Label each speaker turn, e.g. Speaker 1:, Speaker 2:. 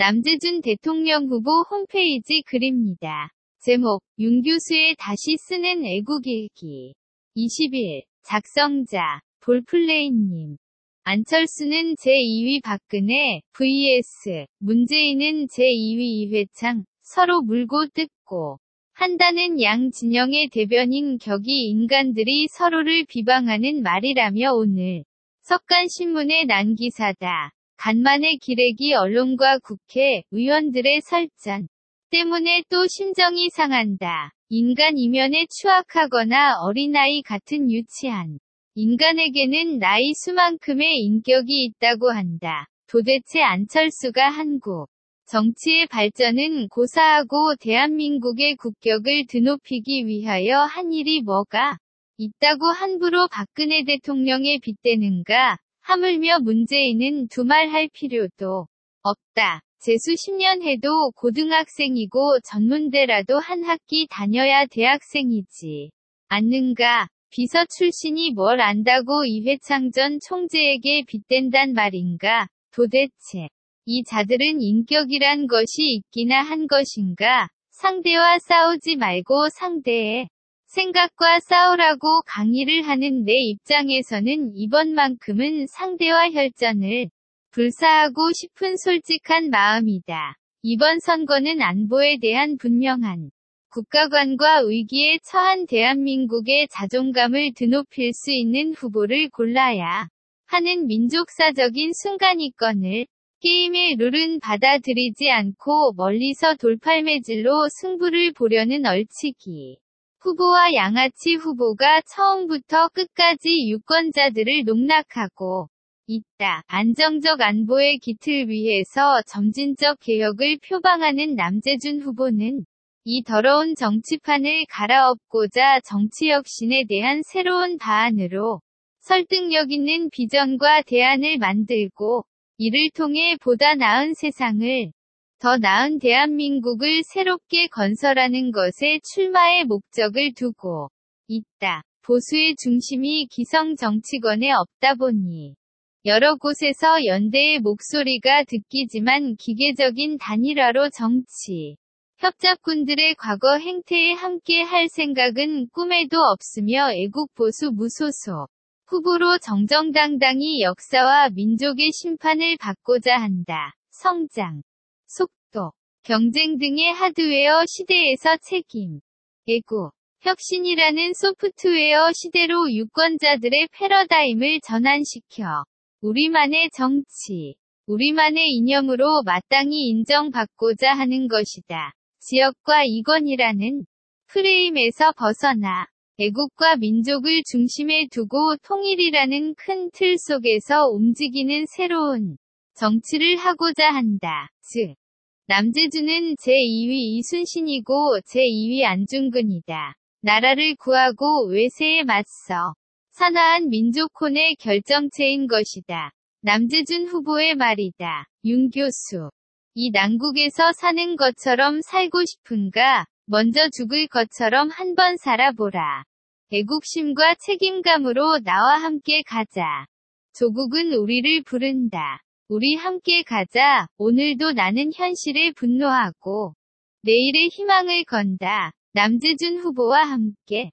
Speaker 1: 남재준 대통령 후보 홈페이지 글입니다. 제목, 윤 교수의 다시 쓰는 애국일기. 20일, 작성자, 볼플레이님. 안철수는 제2위 박근혜, vs, 문재인은 제2위 이회창, 서로 물고 뜯고, 한다는 양 진영의 대변인 격이 인간들이 서로를 비방하는 말이라며 오늘, 석간신문에 난 기사다. 간만에 기레기 언론과 국회 의원들의 설전 때문에 또 심정이 상한다. 인간 이면에 추악하거나 어린아이 같은 유치한 인간에게는 나이 수만큼의 인격이 있다고 한다. 도대체 안철수가 한국 정치의 발전은 고사하고 대한민국의 국격을 드높이기 위하여 한 일이 뭐가 있다고 함부로 박근혜 대통령에 빗대는가? 하물며 문재인은 두말할 필요도 없다. 재수 10년 해도 고등학생이고 전문대라도 한 학기 다녀야 대학생이지. 않는가? 비서 출신이 뭘 안다고 이회창 전 총재에게 빗댄단 말인가? 도대체 이 자들은 인격이란 것이 있기나 한 것인가? 상대와 싸우지 말고 상대의 생각과 싸우라고 강의를 하는 내 입장에서는 이번만큼은 상대와 혈전을 불사하고 싶은 솔직한 마음이다. 이번 선거는 안보에 대한 분명한 국가관과 위기에 처한 대한민국의 자존감을 드높일 수 있는 후보를 골라야 하는 민족사적인 순간이건을 게임의 룰은 받아들이지 않고 멀리서 돌팔매질로 승부를 보려는 얼치기. 후보와 양아치 후보가 처음부터 끝까지 유권자들을 농락하고 있다. 안정적 안보의 기틀 위에서 점진적 개혁을 표방하는 남재준 후보는 이 더러운 정치판을 갈아엎고자 정치혁신에 대한 새로운 바안으로 설득력 있는 비전과 대안을 만들고 이를 통해 보다 나은 세상을 더 나은 대한민국을 새롭게 건설하는 것에 출마의 목적을 두고 있다. 보수의 중심이 기성 정치권에 없다 보니 여러 곳에서 연대의 목소리가 듣기지만 기계적인 단일화로 정치 협작꾼들의 과거 행태에 함께 할 생각은 꿈에도 없으며 애국 보수 무소속 후보로 정정당당히 역사와 민족의 심판을 받고자 한다. 성장 속도, 경쟁 등의 하드웨어 시대에서 책임, 애국, 혁신이라는 소프트웨어 시대로 유권자들의 패러다임을 전환시켜 우리만의 정치, 우리만의 이념으로 마땅히 인정받고자 하는 것이다. 지역과 이권이라는 프레임에서 벗어나 애국과 민족을 중심에 두고 통일이라는 큰 틀 속에서 움직이는 새로운 정치를 하고자 한다. 즉, 남재준은 제2위 이순신이고 제2위 안중근이다. 나라를 구하고 외세에 맞서 산화한 민족혼의 결정체인 것이다. 남재준 후보의 말이다. 윤 교수. 이 난국에서 사는 것처럼 살고 싶은가? 먼저 죽을 것처럼 한 번 살아보라. 애국심과 책임감으로 나와 함께 가자. 조국은 우리를 부른다. 우리 함께 가자. 오늘도 나는 현실에 분노하고 내일의 희망을 건다. 남재준 후보와 함께